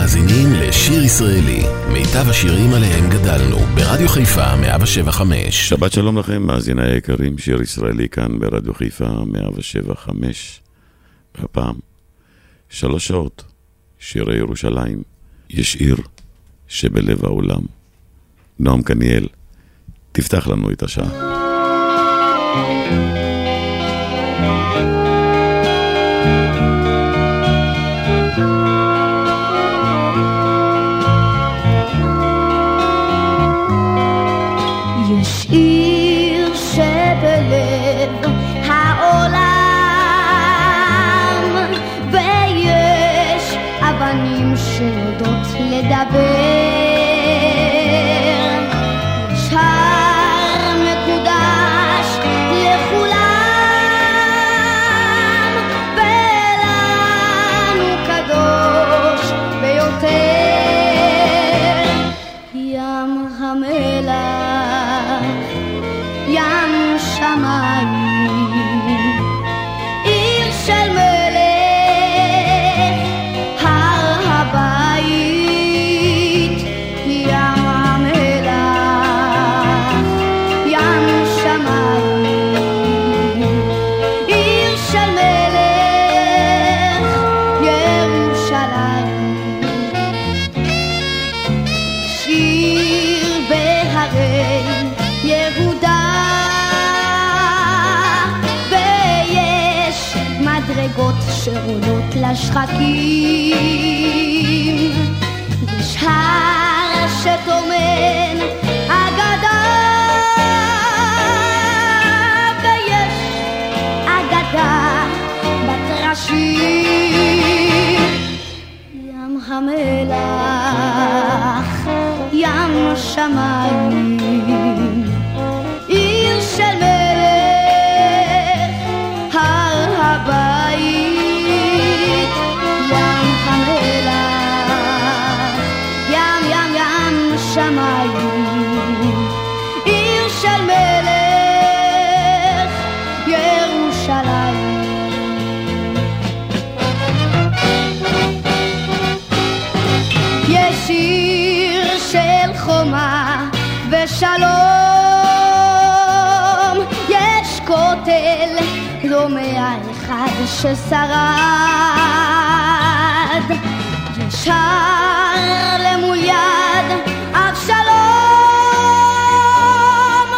מאזינים לשיר ישראלי, מיטב השירים עליהם גדלנו, ברדיו חיפה 175. שבת שלום לכם, מאזיני היקרים, שיר ישראלי כאן ברדיו חיפה 175. והפעם, שלוש שעות, שירי ירושלים, יש עיר שבלב העולם. נועם קניאל, תפתח לנו את השעה. לשחקים. יש הר שטומן אגדה, ויש אגדה בטרשים. ים המלח, ים שמיים, ששרד, יש הר למול יד אבשלום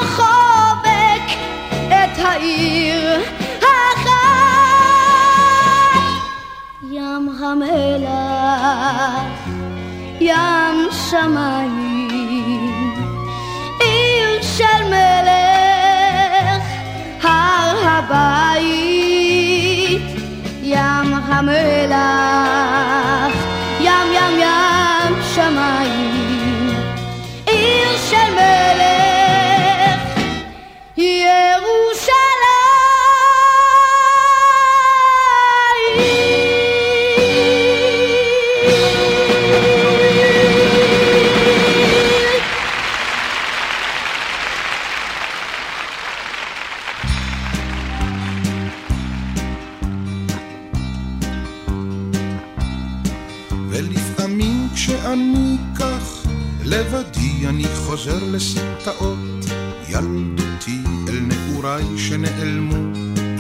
חובק את העיר האחת ים המלח, ים שמיים, המלח, לבדי אני חוזר לסמטאות. ילדותי אל נעוריי שנעלמו.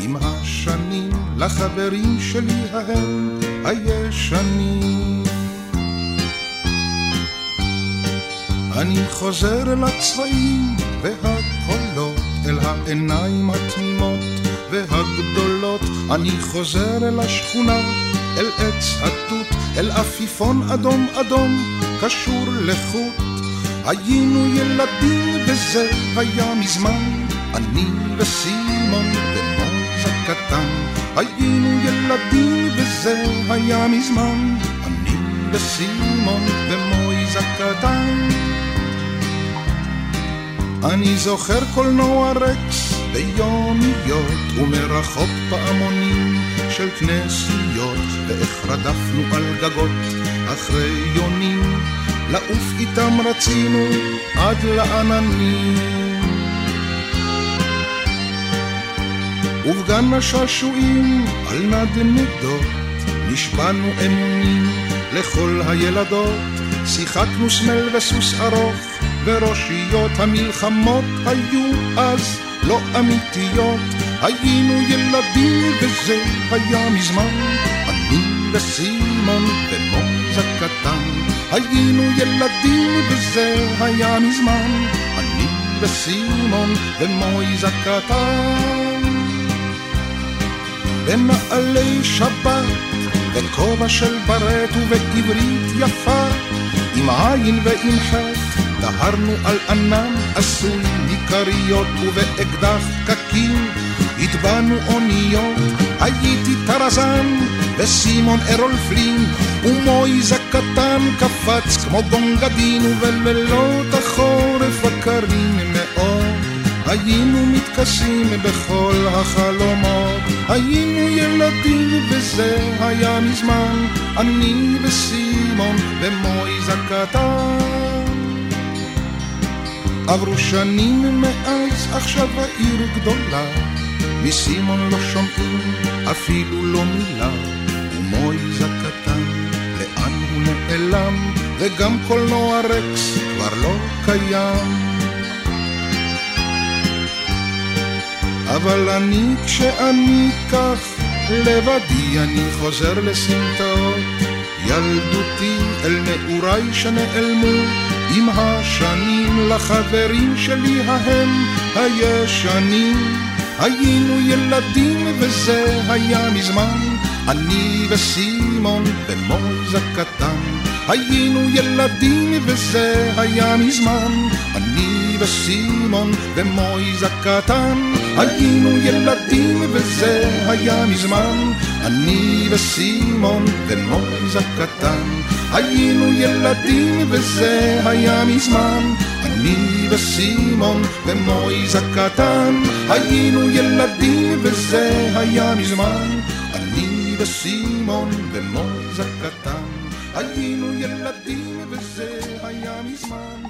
עם השנים לחברים שלי ההם הישנים. אני חוזר אל הצבעים והקולות, אל העיניים התמימות והגדולות, אני חוזר אל השכונה, אל עץ התות, אל עפיפון אדום אדום, קשור לחוט. היינו ילדים וזה היה מזמן, אני וסימון ומויז הקטן. היינו ילדים וזה היה מזמן, אני וסימון ומויז הקטן. אני זוכר קולנוע רקס ביומיות ומרחוק פעמונים של כנסיות ואיך רדפנו על גגות אחרי יונים לעוף איתם רצינו עד לעננים. ובגן השעשועים על נדנדות נשבענו אמונים לכל הילדות, שיחקנו סמל וסוס ארוך, וראשיות המלחמות היו אז לא אמיתיות. היינו ילדים וזה היה מזמן, אני וסימון ומוז הקטן. היינו ילדים וזה היה מזמן, אני וסימון ומויז הקטן. במעלי שבת, בכובע של ברט ובעברית יפה, עם עין ועם חטא, דהרנו על ענן עשוי מכריות ובאקדח קקים, הטבענו אוניות, הייתי טרזן וסימון ארול פלין, ומויז הקטן קפץ כמו גונגדין, ובלילות החורף הקרים מאוד, היינו מתכסים בכל החלומות, היינו ילדים וזה היה מזמן, אני וסימון ומויז הקטן. עברו שנים מאז, עכשיו העיר גדולה, מסימון לא שומעים אפילו לא מילה. נעלם, וגם קולנוע רקס כבר לא קיים. אבל אני, כשאני כך לבדי, אני חוזר לסמטאות ילדותי אל נעוריי שנעלמו עם השנים לחברים שלי ההם הישנים. היינו ילדים וזה היה מזמן, אני וסימון ומוז הקטן. היינו ילדים וזה היה מזמן, אני וסימון ומויז הקטן. היינו ילדים וזה היה מזמן, אני וסימון ומויז הקטן. היינו ילדים וזה היה מזמן, אני וסימון ומויז הקטן. היינו ילדים וזה היה מזמן, אני וסימון ומויז הקטן. היינו ילדים וזה היה מזמן,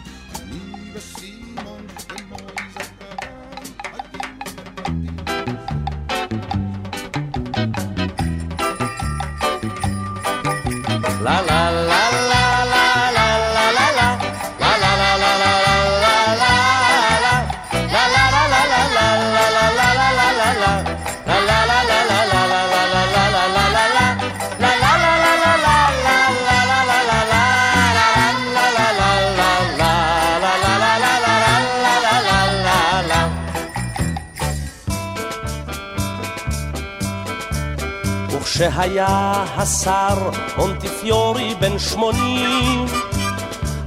וכשהיה השר מונטיפיורי בן שמונים,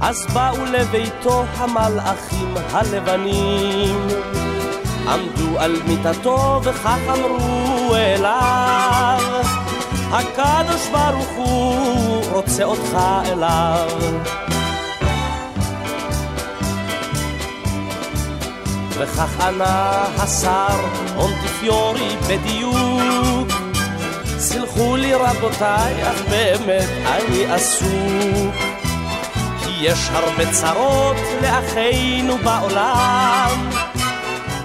אז באו לביתו המלאכים הלבנים. עמדו על מיטתו וכך אמרו אליו, הקדוש ברוך הוא רוצה אותך אליו. וכך ענה השר מונטיפיורי בדיוק סלחו לי רבותיי, אך באמת אני עסוק. כי יש הרבה צרות לאחינו בעולם.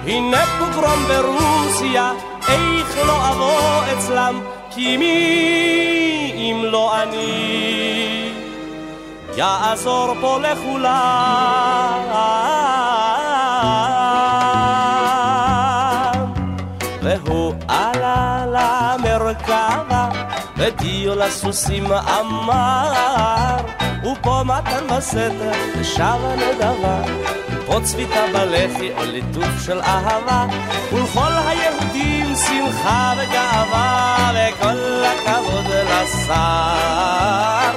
הנה פוגרום ברוסיה, איך לא אבוא אצלם? כי מי אם לא אני יעזור פה לכולם. ודיו לסוסים אמר, ופה מתן בסתר, ושב הנדבה, פה צביתה בלחי, או ליטוף של אהבה, ולכל היהודים שמחה וגאווה, וכל הכבוד לשר,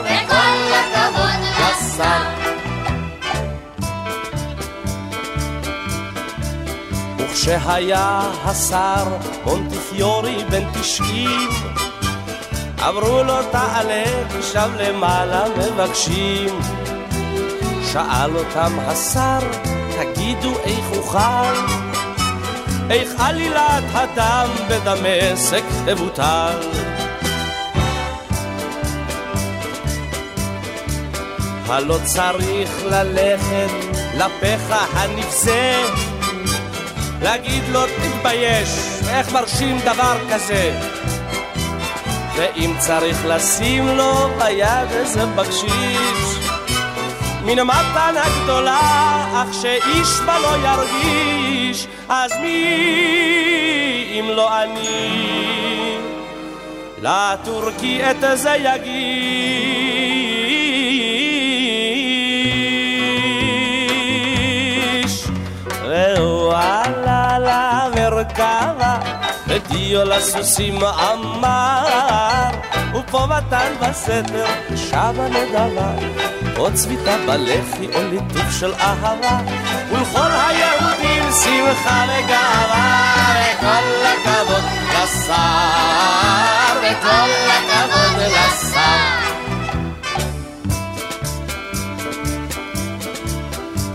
וכל הכבוד לשר. וכשהיה השר מונטיפיורי בן תשעים, אמרו לו תעלה, תשב למעלה מבקשים. שאל אותם השר, תגידו איך אוכל, איך עלילת הדם בדמשק תבוטל. הלא צריך ללכת לפחה הנבזה להגיד לו תתבייש, איך מרשים דבר כזה? ואם צריך לשים לו ביד איזה בקשיש מן מתנה גדולה, אך שאיש בה לא ירגיש, אז מי אם לא אני? לטורקי את זה יגיש. והוא עלה למרכבה, ודיו לסוסים אמר, ופה מתן בסתר, שבה נדבה. או צביתה בלחי או ליטוף של אהבה ולכל היהודים שמחה וגאווה וכל הכבוד לשר וכל הכבוד לשר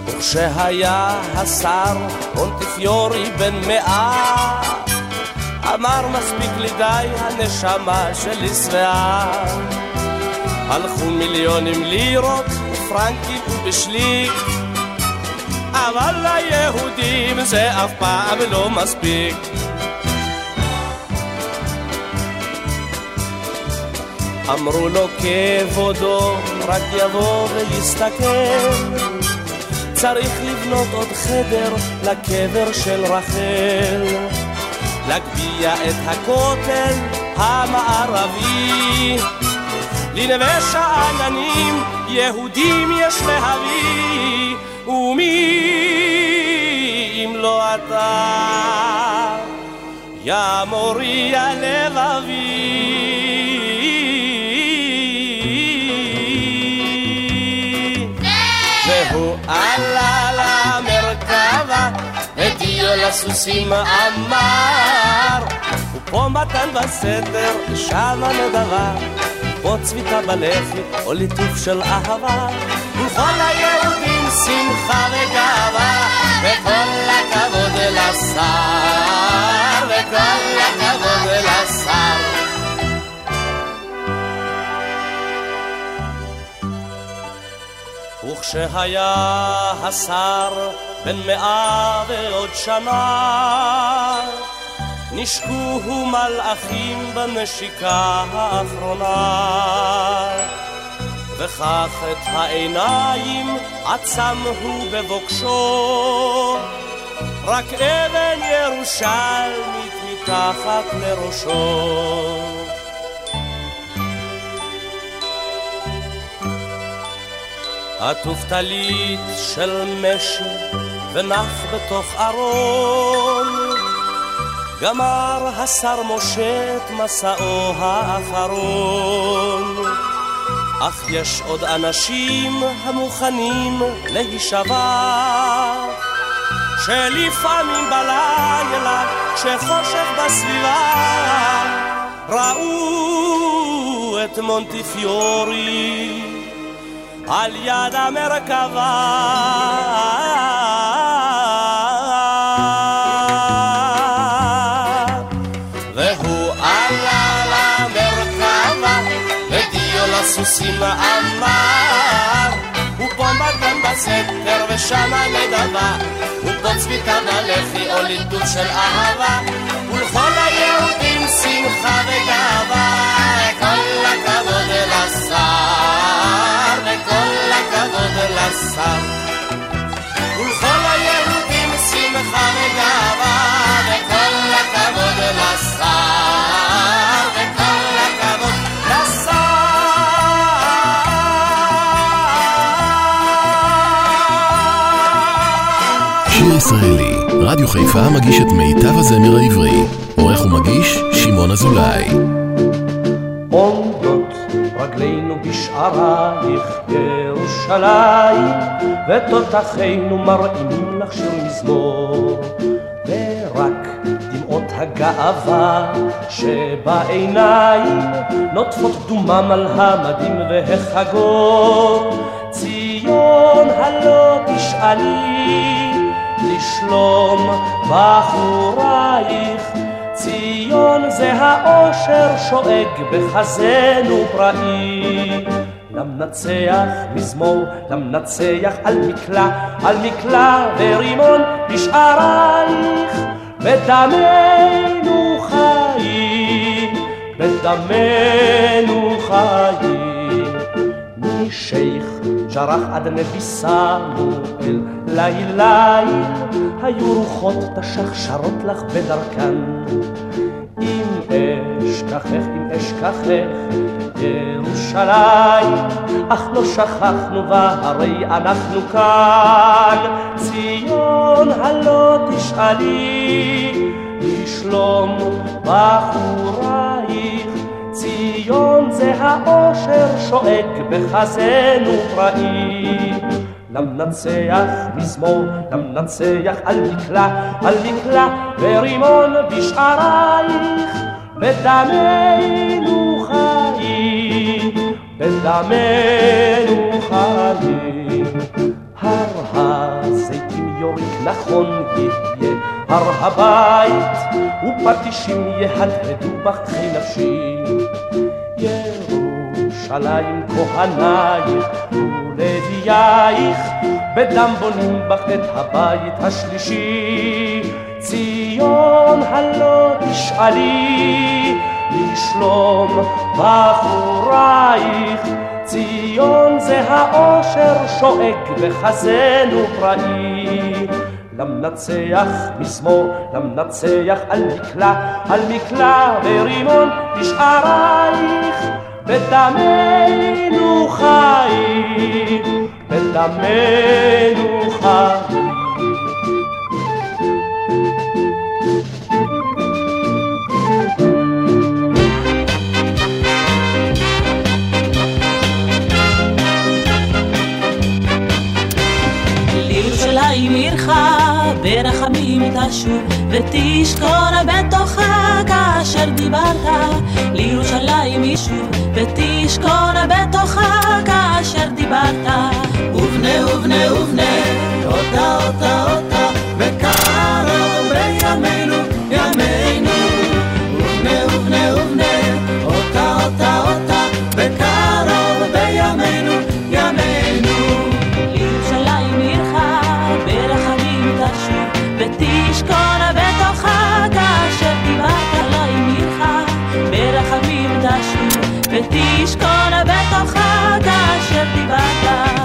וכשהיה השר פונטיפיורי בן מאה אמר מספיק לי די הנשמה שלי שבעה הלכו מיליונים לירות ופרנקים ובשליק אבל ליהודים זה אף פעם לא מספיק. אמרו לו כבודו רק יבוא ויסתכל. צריך לבנות עוד חדר לקבר של רחל להגביה את הכותל המערבי לנווה שאננים יהודים יש להביא, ומי אם לא אתה, יא מורי הלבבי. ודיו לסוסים אמר, ופה מתן בסתר, שמה נדבה. או צביתה בלחי, או ליטוף של אהבה. וכל היהודים שמחה וגאווה, וכל הכבוד לשר, וכל הכבוד לשר. וכשהיה השר בן מאה ועוד שנה, נשקוהו מלאכים בנשיקה האחרונה. וכך את העיניים עצם הוא בבוקשו. רק אבן ירושלמית מתחת לראשו. עטוף טלית של משי ונח בתוך ארון גמר השר משה את מסעו האחרון. אך יש עוד אנשים המוכנים להישבע, שלפעמים בלילה, כשחושך בסביבה, ראו את מונטיפיורי על יד המרכבה. הסוסים אמר, ופה מתן בסתר ושמה נדבה, ופה צביתה בלחי או ליטוף של אהבה, ולכל היהודים שמחה וגאווה, כל הכבוד לשר, וכל הכבוד לשר. ולכל ישראלי, רדיו חיפה מגיש את מיטב הזמר העברי. עורך ומגיש, שמעון אזולאי. עומדות רגלינו בשערייך ירושלים, ותותחינו מרעימים לך שיר מזמור. ורק דמעות הגאווה שבעיניים נוטפות דומם על המדים והחגור. ציון הלא תשאלי לשלום בחורייך. ציון זה האושר שואג בחזנו פראי. למנצח מזמור, למנצח על מקלע, על מקלע ורימון בשערייך, ודמנו חיים. בדמנו חיים. משייח ג'רח עד נבי סמואל, ליל ליל, היו רוחות תשחשרות לך בדרכן. אם אשכחך, אם אשכחך, ירושלים, אך לא שכחנו בה, הרי אנחנו כאן. ציון הלא תשאלי, לשלום בחורייך. ציון זה האושר שואג בחזנו פראי. למנצח מזמור, למנצח על מקלע, על מקלע ורימון בשערייך, בדמנו חיים, בדמנו חיים. הר הזיתים יוריק נכון יהיה, הר הבית ופטישים יהדהדו בחי נפשי. ירושלים כהנייך ולווייך, בדם בונים בך את הבית השלישי. ציון הלא תשאלי, לשלום בחורייך. ציון זה האושר שואג בחזנו פראי. למנצח מזמור, למנצח על מקלע, על מקלע ורימון בשערייך. בדמנו חיים, לירושלים עירך ברחמים תשוב ותשכון בתוכה כאשר דיברת. לירושלים ישוב ותשכון בתוכה כאשר דיברת ובנה ובנה ובנה אותה אותה אותה וקרוב בימינו ימינו. ובנה ובנה ובנה אותה בתוכה כאשר דיברת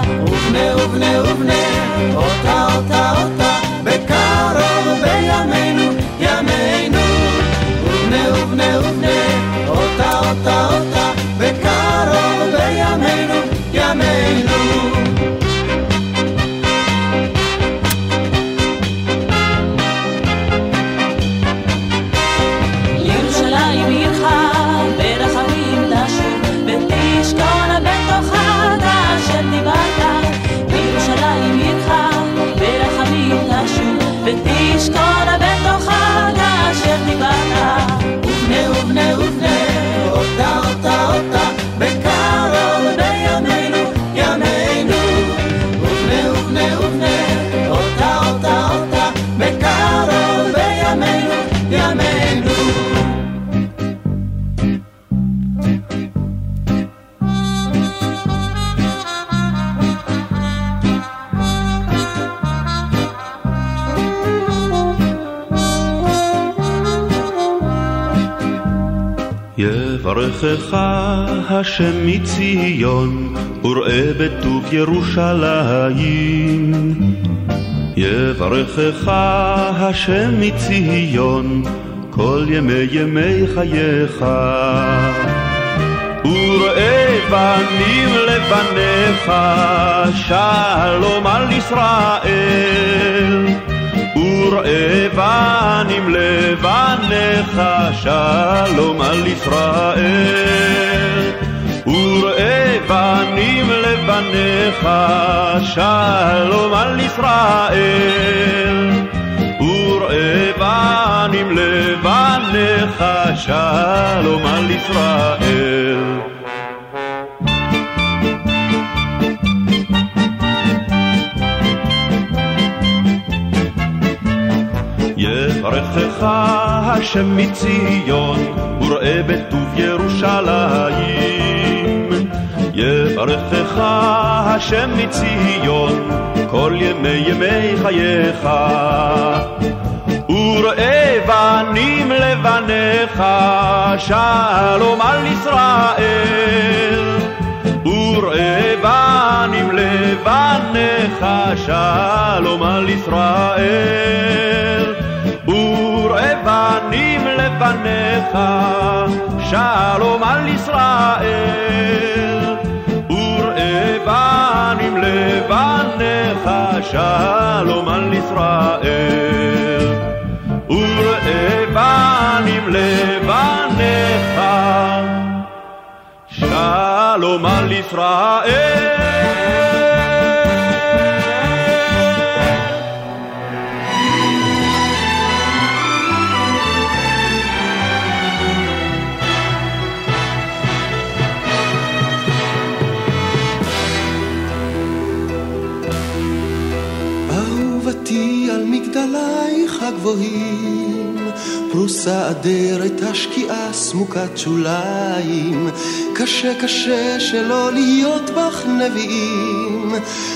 יברכך השם מציון, וראה בטוב ירושלים. יברכך השם מציון, כל ימי ימי חייך. וראה בנים לבניך, שלום על ישראל. וראה בנים לבניך, שלום על ישראל. וראה בנים לבניך, שלום על ישראל. וראה בנים לבניך, שלום על ישראל. יברכך השם מציון, וראה בטוב ירושלים. יברכך השם מציון, כל ימי ימי חייך. וראה בנים לבניך שלום על ישראל וראה בנים לבניך שלום על ישראל וראה בנים לבניך שלום על ישראל. וראה בנים לבניך שלום על ישראל. וראה בנים לבניך שלום על ישראל מגדלייך הגבוהים, פרוסה אדרת השקיעה סמוקת שוליים, קשה קשה שלא להיות בך נביאים,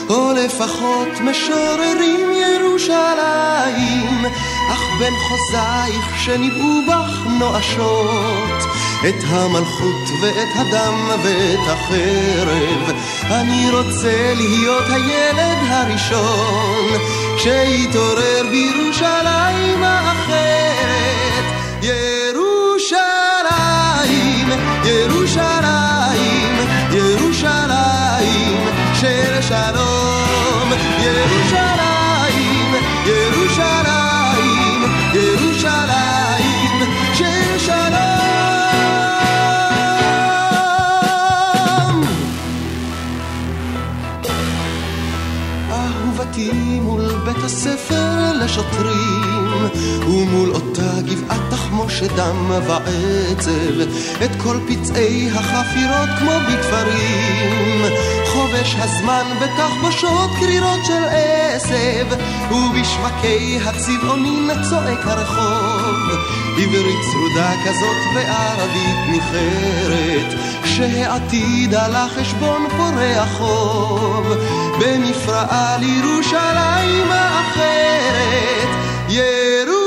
או לפחות משוררים ירושלים, אך בין חוזייך שניבאו בך נואשות, את המלכות ואת הדם ואת החרב. אני רוצה להיות הילד הראשון שיתעורר בירושלים האחרת. ירושלים, ירושלים, ירושלים של שלום. ירושלים, ירושלים, הספר לשוטרים ומול אותה גבעת תחמושת דם ועצב את כל פצעי החפירות כמו בתפרים. חובש הזמן בתחבושות קרירות של עשב ובשווקי הצבעונין צועק הרחוב. עברית צרודה כזאת וערבית ניחרת שהעתיד על החשבון פורע חוב. במפרעה לירושלים האחרת ירושלים,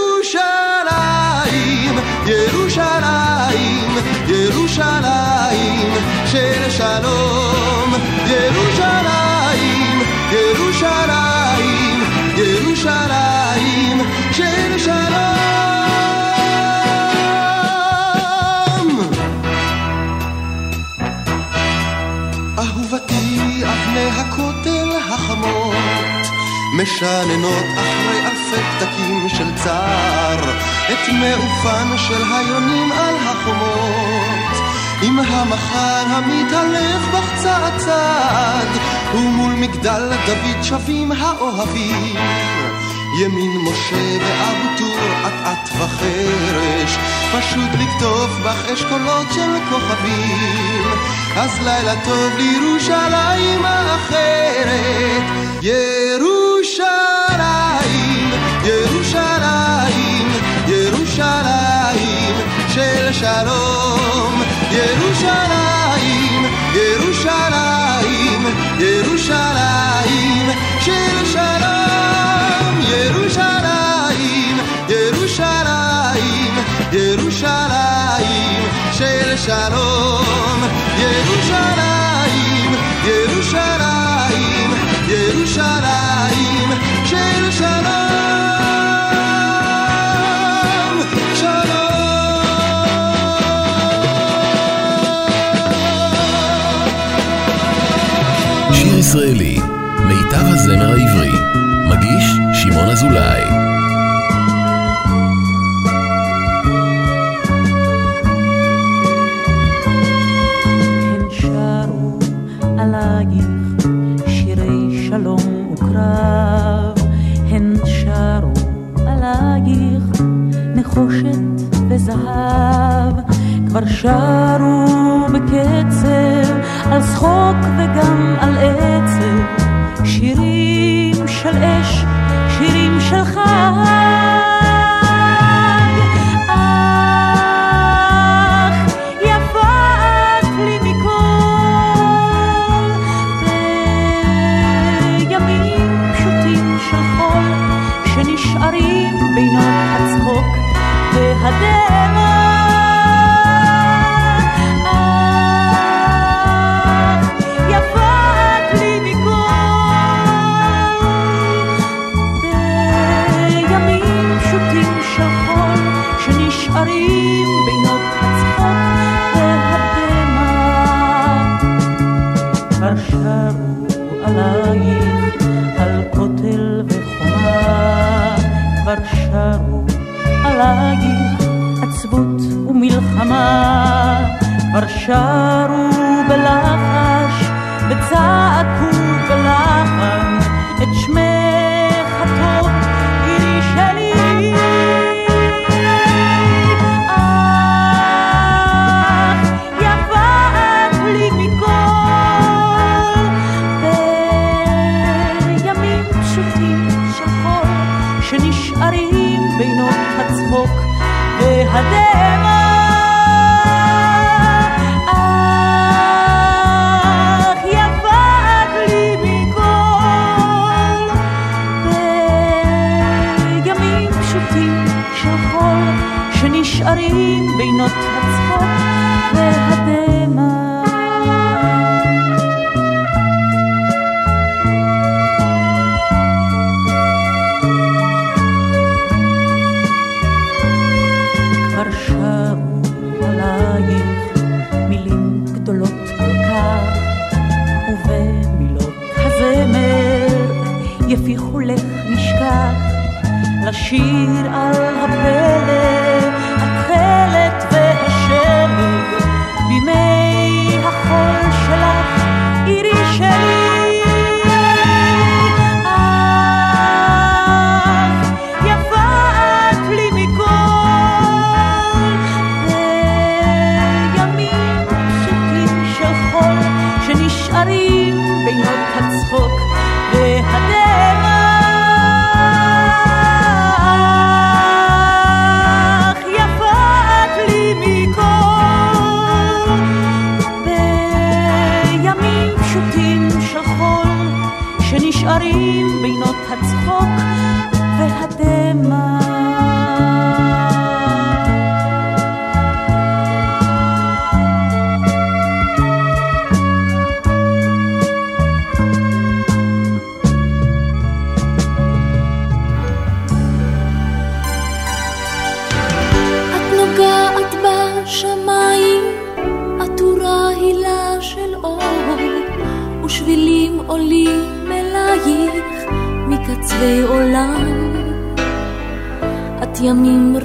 ירושלים של שלום. ירושלים, ירושלים, ירושלים של שלום. משננות אחרי אלפי פתקים של צער את מעופן של היונים על החומות עם המחר המתעלף בך צעד צעד ומול מגדל דוד שבים האוהבים. ימין משה ואבו טור אט-אט וחרש פשוט לכתוב בך אשכולות של כוכבים. אז לילה טוב לירושלים האחרת. ירושלים, ירושלים, ירושלים של שלום ירושלים, ירושלים, ירושלים שיר ישראלי, מיטב הזמר העברי, מגיש שמעון אזולאי. כבר שרו בקצב על צחוק וגם על עצב, שירים של אש, שירים של חג. הפיחו לך נשכח לשיר על הפלא.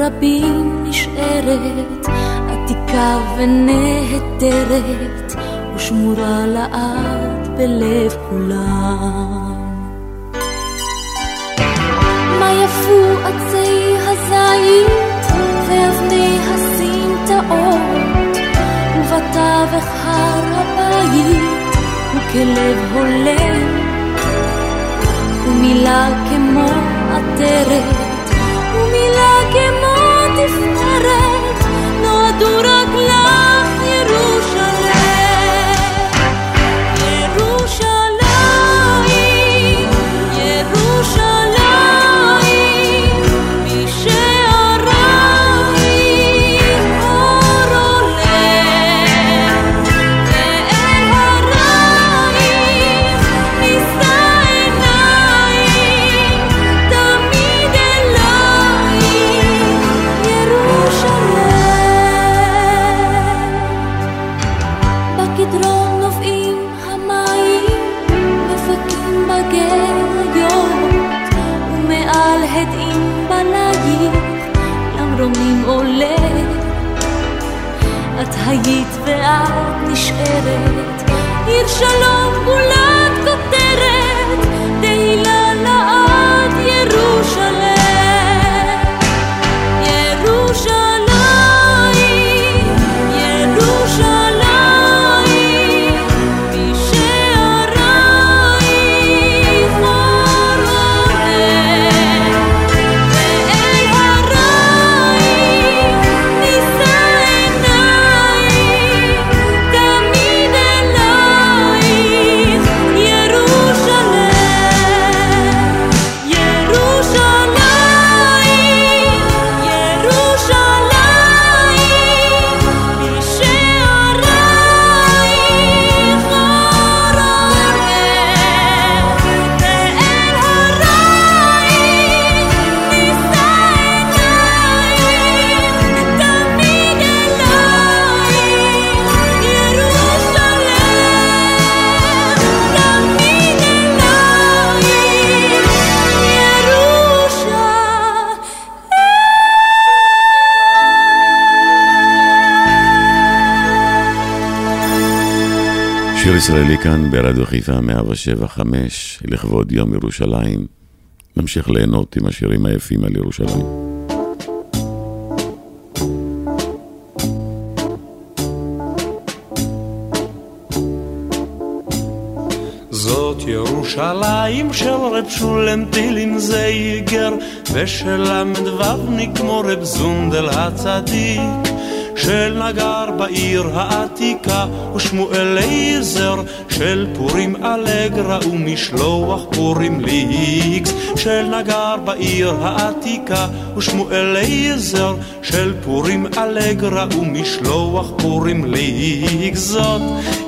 רבים נשארת, עתיקה ונהדרת, ושמורה לעד בלב כולם. מה יפו עצי הזית ואבני הסמטאות, ובתווך הר הבית הוא כלב הולם, ומילה כמו עטרת, ומילה כמו ישראלי כאן ברדיו חיפה 175 לכבוד יום ירושלים. נמשיך ליהנות עם השירים היפים על ירושלים. ירושלים של רב שולם טילין זייגר ושל ל"ו כמו רב זונדל הצדיק של נגר בעיר העתיקה ושמואל אליעזר של פורים אלגרה ומשלוח פורים ליקס של נגר בעיר העתיקה ושמואל אליעזר של פורים אלגרה ומשלוח פורים ליקס זאת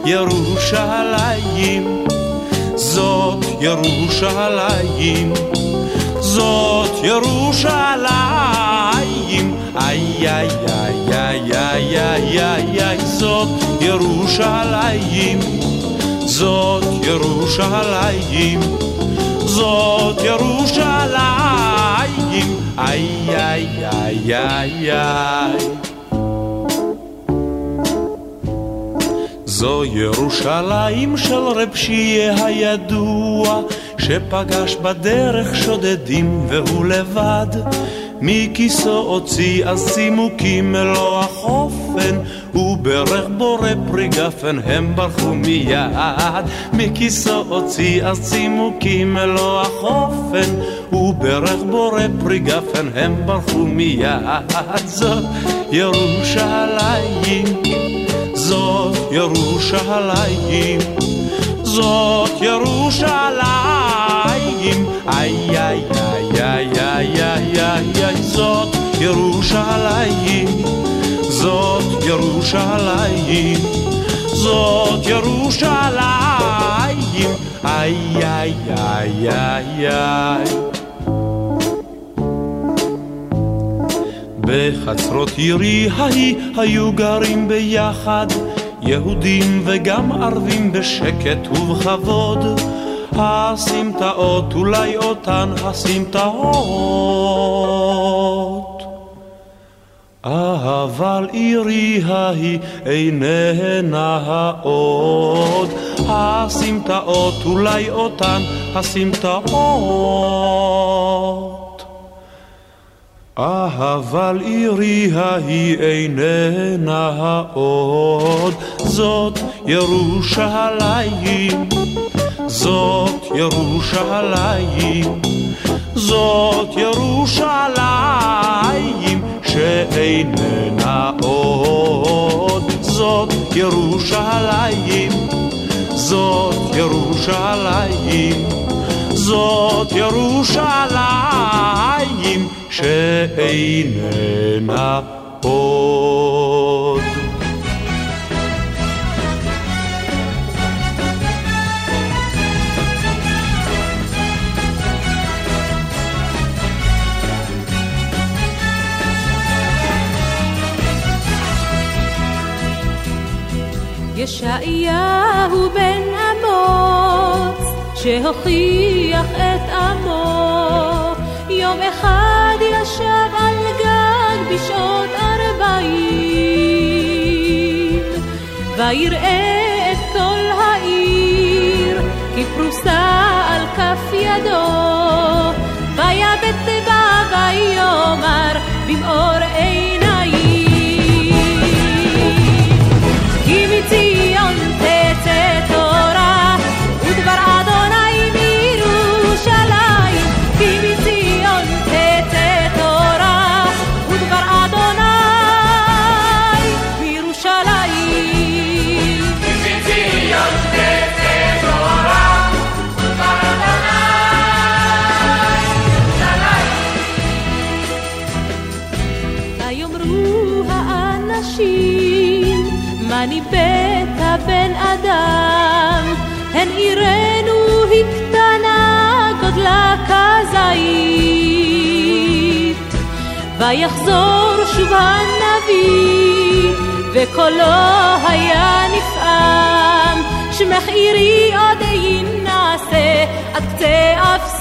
ירושלים זאת ירושלים זאת ירושלים. איי איי איי איי איי איי איי זאת ירושלים זאת ירושלים זאת ירושלים. איי איי איי איי איי. זו ירושלים של רב שיהיה הידוע שפגש בדרך שודדים והוא לבד מכיסו הוציא אז צימוקים מלוא החופן וברך בורא פרי גפן הם ברחו מיד. מכיסו הוציא אז צימוקים מלוא החופן וברך בורא פרי גפן הם ברחו מיד. זאת ירושלים זאת ירושלים זאת ירושלים זאת ירושלים זאת ירושלים זאת ירושלים. איי איי איי איי איי. בחצרות עירי ההיא היו גרים ביחד יהודים וגם ערבים בשקט ובכבוד הסמטאות אולי אותן הסמטאות אבל עירי ההיא איננה העוד הסמטאות אולי אותן הסמטאות אבל עירי ההיא איננה העוד, זאת ירושלים, זאת ירושלים, זאת ירושלים שאיננה עוד, זאת ירושלים, זאת ירושלים, זאת ירושלים שאיננה עוד. ישעיהו בן אמוץ שהוכיח את עמו. יום אחד ישב על גג בשעות ארבעים ויראה את כל העיר כפרוסה על כף ידו. ויבט בה ויאמר במאור עיניים ויחזור שוב הנביא וקולו היה נפעם. שמך עירי עוד יינשא עד קצה אפסית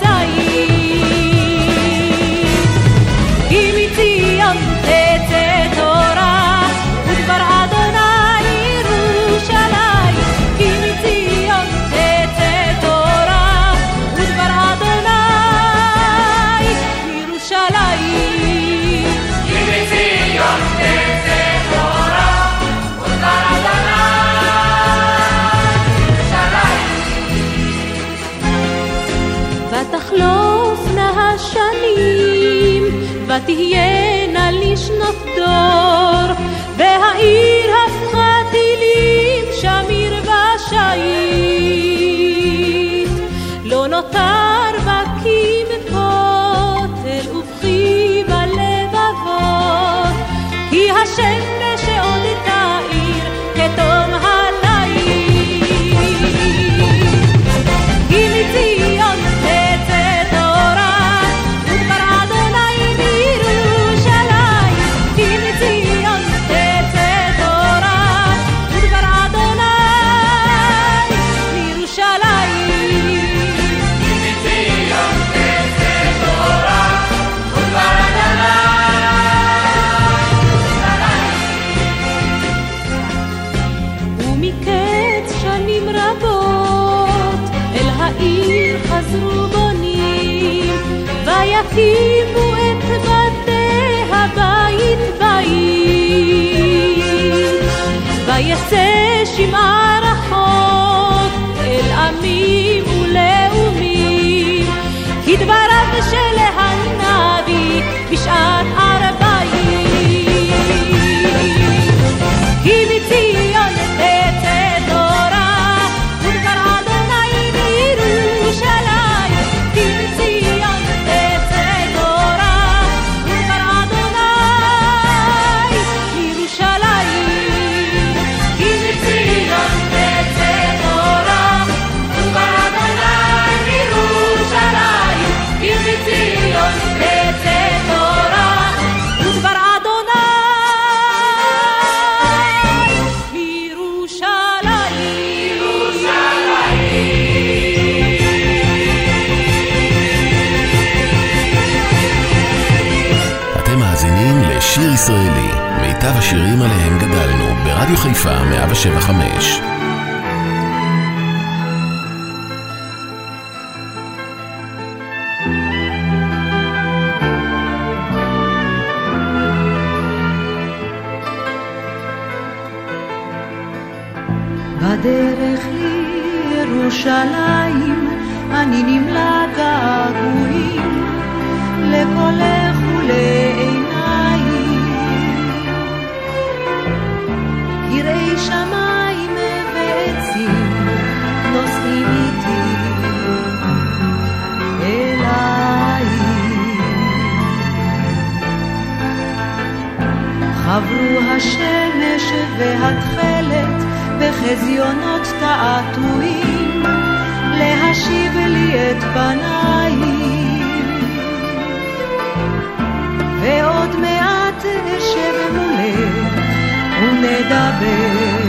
תהיינה לי שנות דור, והעיר הפכה טילים שמיר ושייט. לא נותר השירים עליהם גדלנו, ברדיו חיפה 175. בדרך לירושלים אני נמלא געגועים לקולך חברו השמש והתכלת בחזיונות תעתועים להשיב לי את פנייך ועוד מעט אשב מולך ונדבר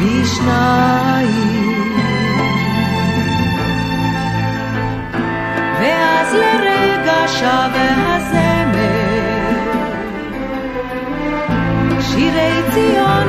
בשניים. ואז לרגע שב שירי ציון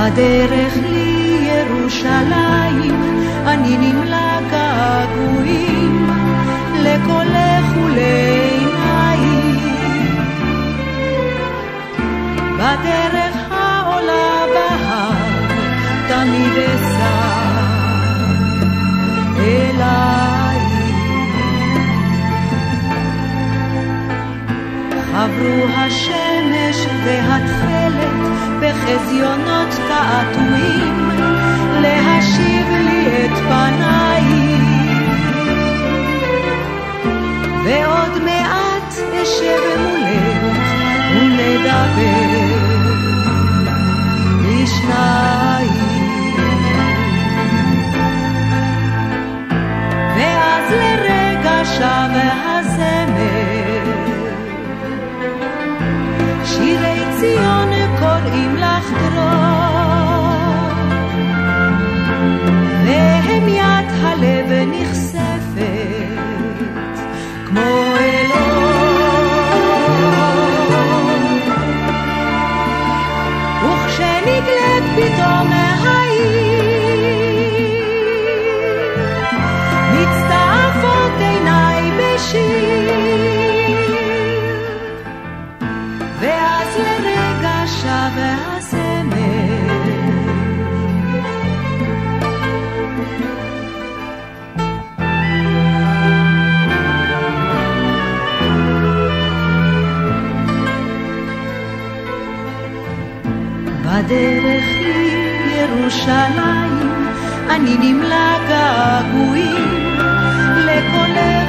בדרך לירושלים אני נמלא געגועים לקולך ולעיניים בדרך העולה בהר תמיד אסע אליי. חברו השמש והתכלת בחזיונות תעתועים להשיב לי את פנייך ועוד מעט אשב מולך ונדבר לשניים ואז לרגע שב שירי בדרך לירושלים אני נמלא געגועים לקולך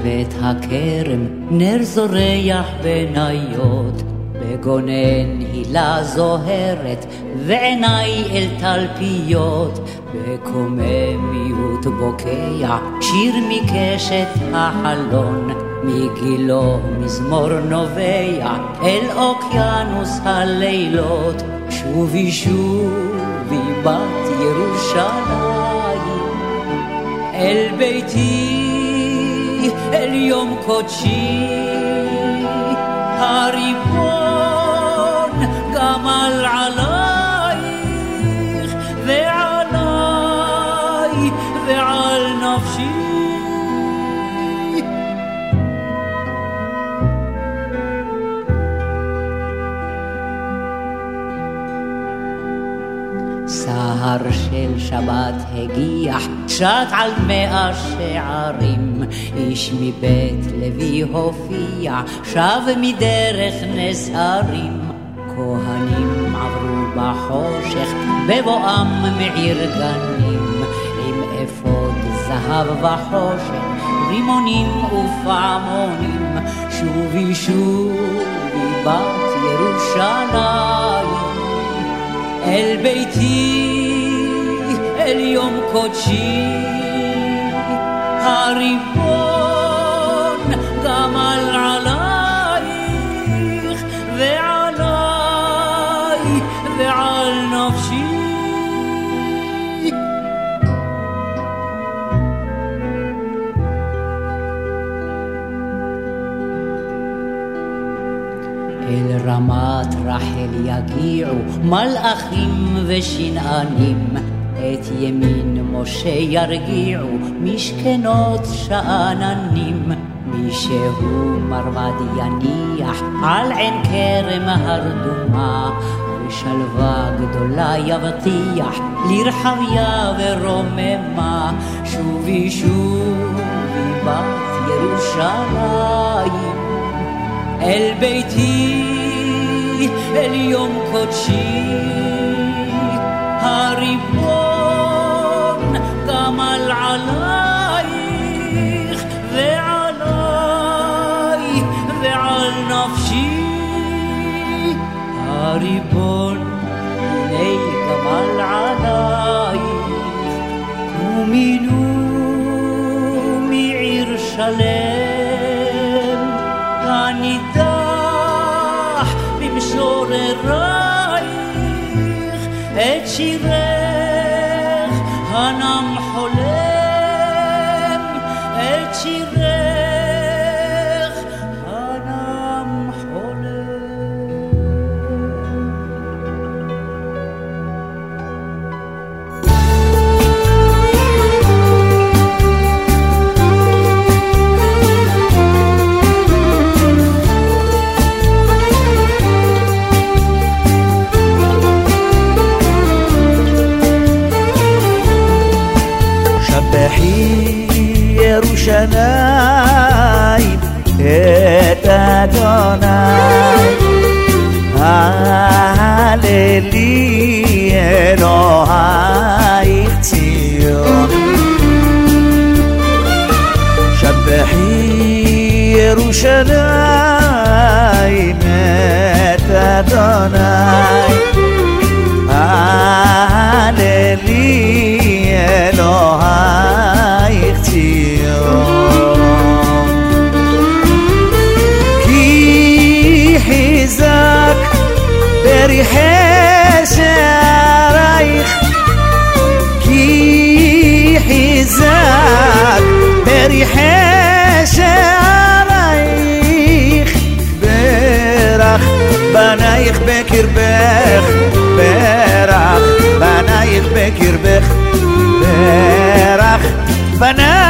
בבית הכרם, נר זורח בניות, בגונן הילה זוהרת, ועיניי אל תלפיות, בקוממיות בוקע, שיר מקשת החלון, מגילו מזמור נובע, אל אוקיינוס הלילות, שובי שובי בת ירושלים. אל ביתי, אל יום קודשי, הריבון גמל עלייך ועליי ועל נפשי. סהר של שבת הגיח, שט על מאה שערים, איש מבית לוי הופיע, שב מדרך נס הרים. כהנים עברו בחושך, בבואם מעיר גנים, עם אפוד זהב וחושך, רימונים ופעמונים, שובי שובי בת ירושלים. אל ביתי, אל יום קודשי, הריבון רחל יגיעו מלאכים ושנענים, את ימין משה ירגיעו משכנות שאננים. מי שהוא מרמד יניח על עין כרם הרדומה, ושלווה גדולה יבטיח לרחביה ורוממה. שובי שובי בת ירושלים אל ביתי, אל יום קודשי, הריבון גמל עלייך ועליי ועל נפשי. הריבון הנה גמל עלייך, ומינו מעיר שלם את שירך לי ינוה יציו שבחי ירושלים את דונאי א דלי ינוה יציו חיזק דר בנייך בקרבך ברך בנייך בקרבך ברך בנייך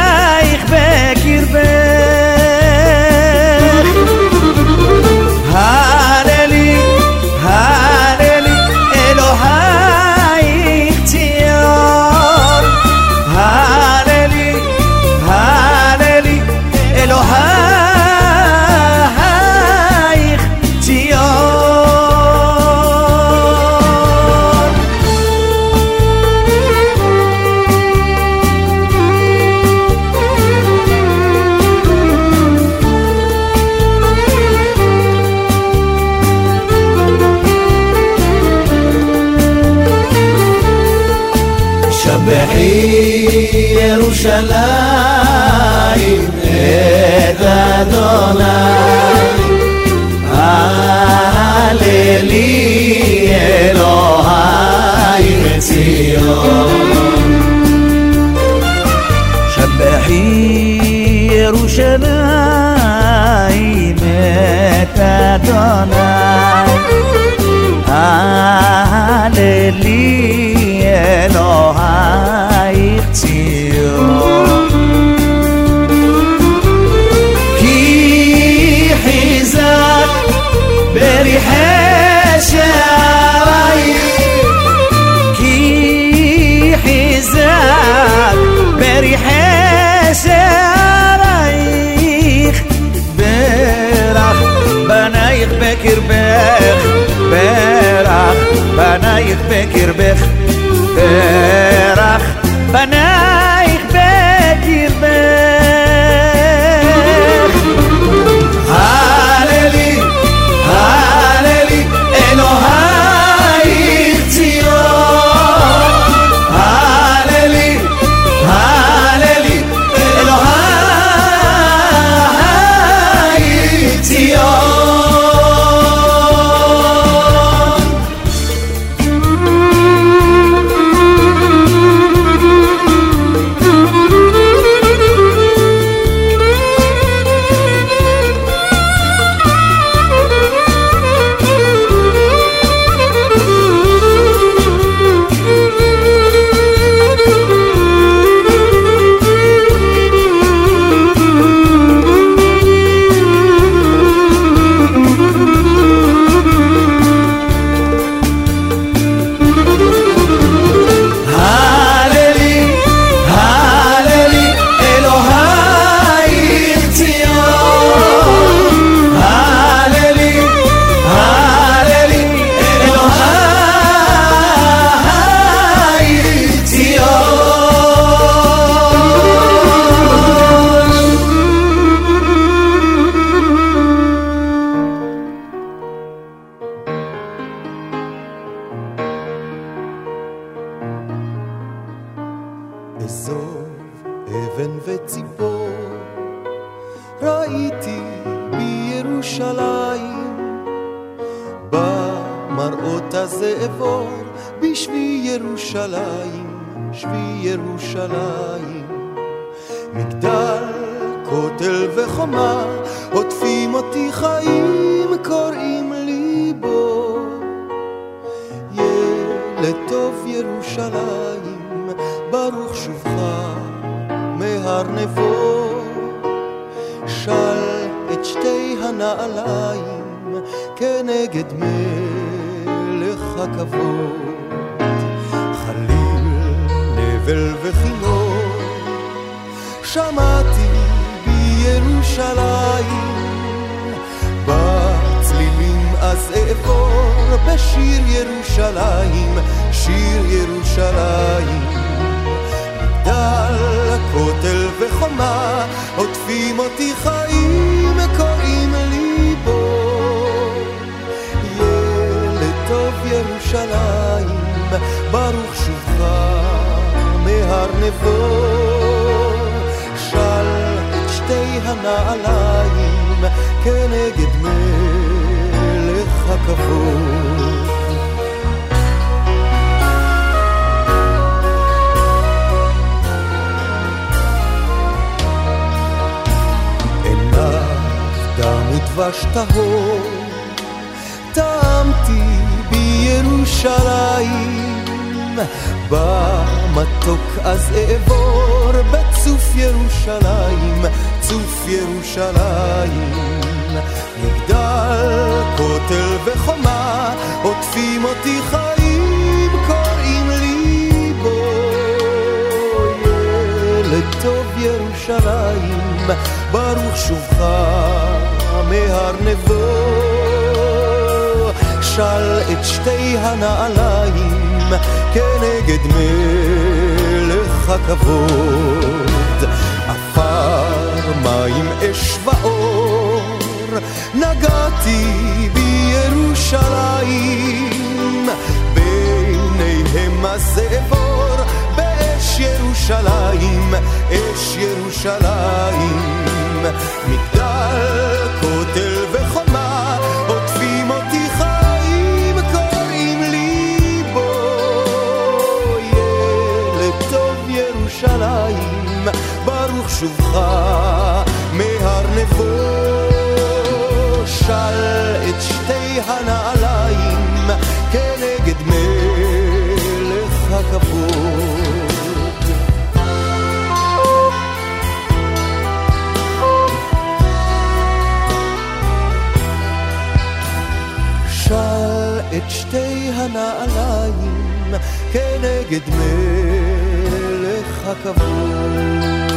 שבחי ירושלים את אדוני. הללי אלוהי בציון שבחי ירושלים את אדוני 할렐루야 너하이지요 기 희자 베리해 샤라이 기 희자 베리해 샤라이 베락 بنايخ بكر باخ باخ בנייך בקרבך ברך ירושלים, ברוך שובך מהר נבו. של שתי הנעליים כנגד מלך הכבוד. דם ודבש טהור בירושלים, במתוק אז אעבור בצוף ירושלים, צוף ירושלים. מגדל, כותל וחומה, עוטפים אותי חיים, קוראים לי בו. ילד טוב ירושלים, ברוך שובך מהר נבו. של את שתי הנעליים כנגד מלך הכבוד. עפר, מים, אש ואור, נגעתי בירושלים, ביניהם הזאבור, באש ירושלים, אש ירושלים. מגדל, כותל ברוך שובך מהר נבו. של את שתי הנעליים כנגד מלך הכבוד. של את שתי הנעליים כנגד מלך הכבוד.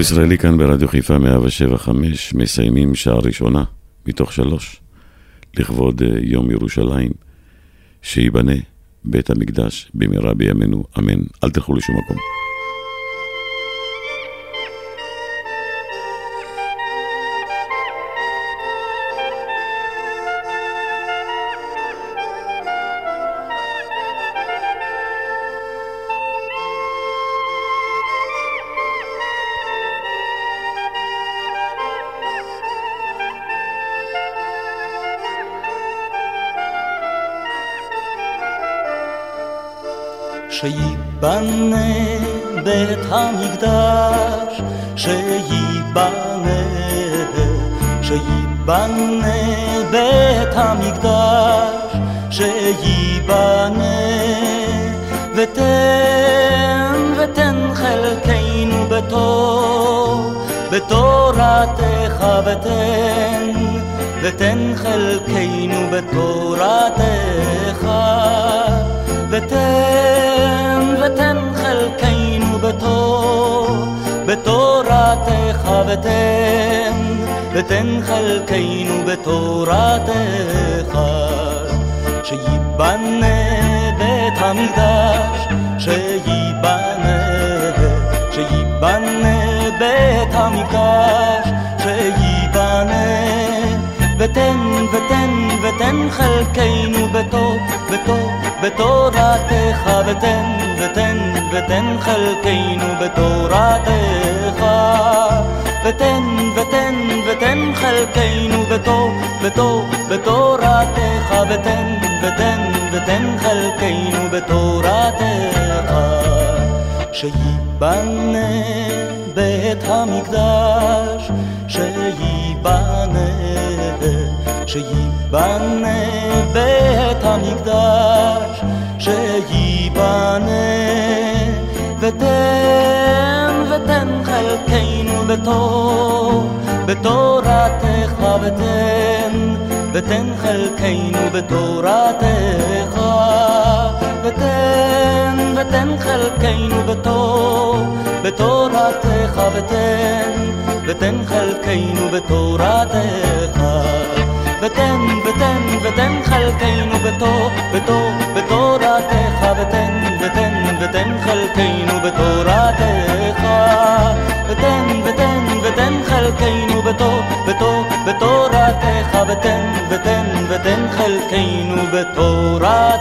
ישראלי כאן ברדיו חיפה 175, מסיימים שעה ראשונה מתוך שלוש, לכבוד אה, יום ירושלים, שייבנה בית המקדש במהרה בימינו, אמן. אל תלכו לשום מקום. שייבנה בית המקדש, שייבנה, שייבנה בית המקדש, שייבנה, ותן, ותן חלקנו בתור, בתורתך ותן, ותן חלקנו בתורתך. ותן, ותן, ותן חלקנו בתורתך. שייבנה בית המקדש, שייבנה, ותן, ותן, חלקנו בתור, בתור, בתורתך, ותן, ותן, ותן חלקנו בתורתך. ותן, ותן, ותן חלקנו בתור, בתור, בתורתך, ותן, ותן, ותן חלקנו בתורתך. שייבנה בית המקדש, שייבנה, שייבנה בית המקדש, שייבנה, ותן, ותן חלקנו בתור, בתורתך ותן, ותן חלקנו בתורתך, ותן, ותן חלקנו בתור, בתורתך ותן, ותן חלקנו בתורתך. ותן, ותן, ותן חלקנו בתור, בתור, בתורתך, ותן, ותן, ותן חלקנו בתורתך. ותן, ותן, ותן חלקנו בתור, בתור, בתורתך, ותן, ותן, ותן חלקנו בתורתך.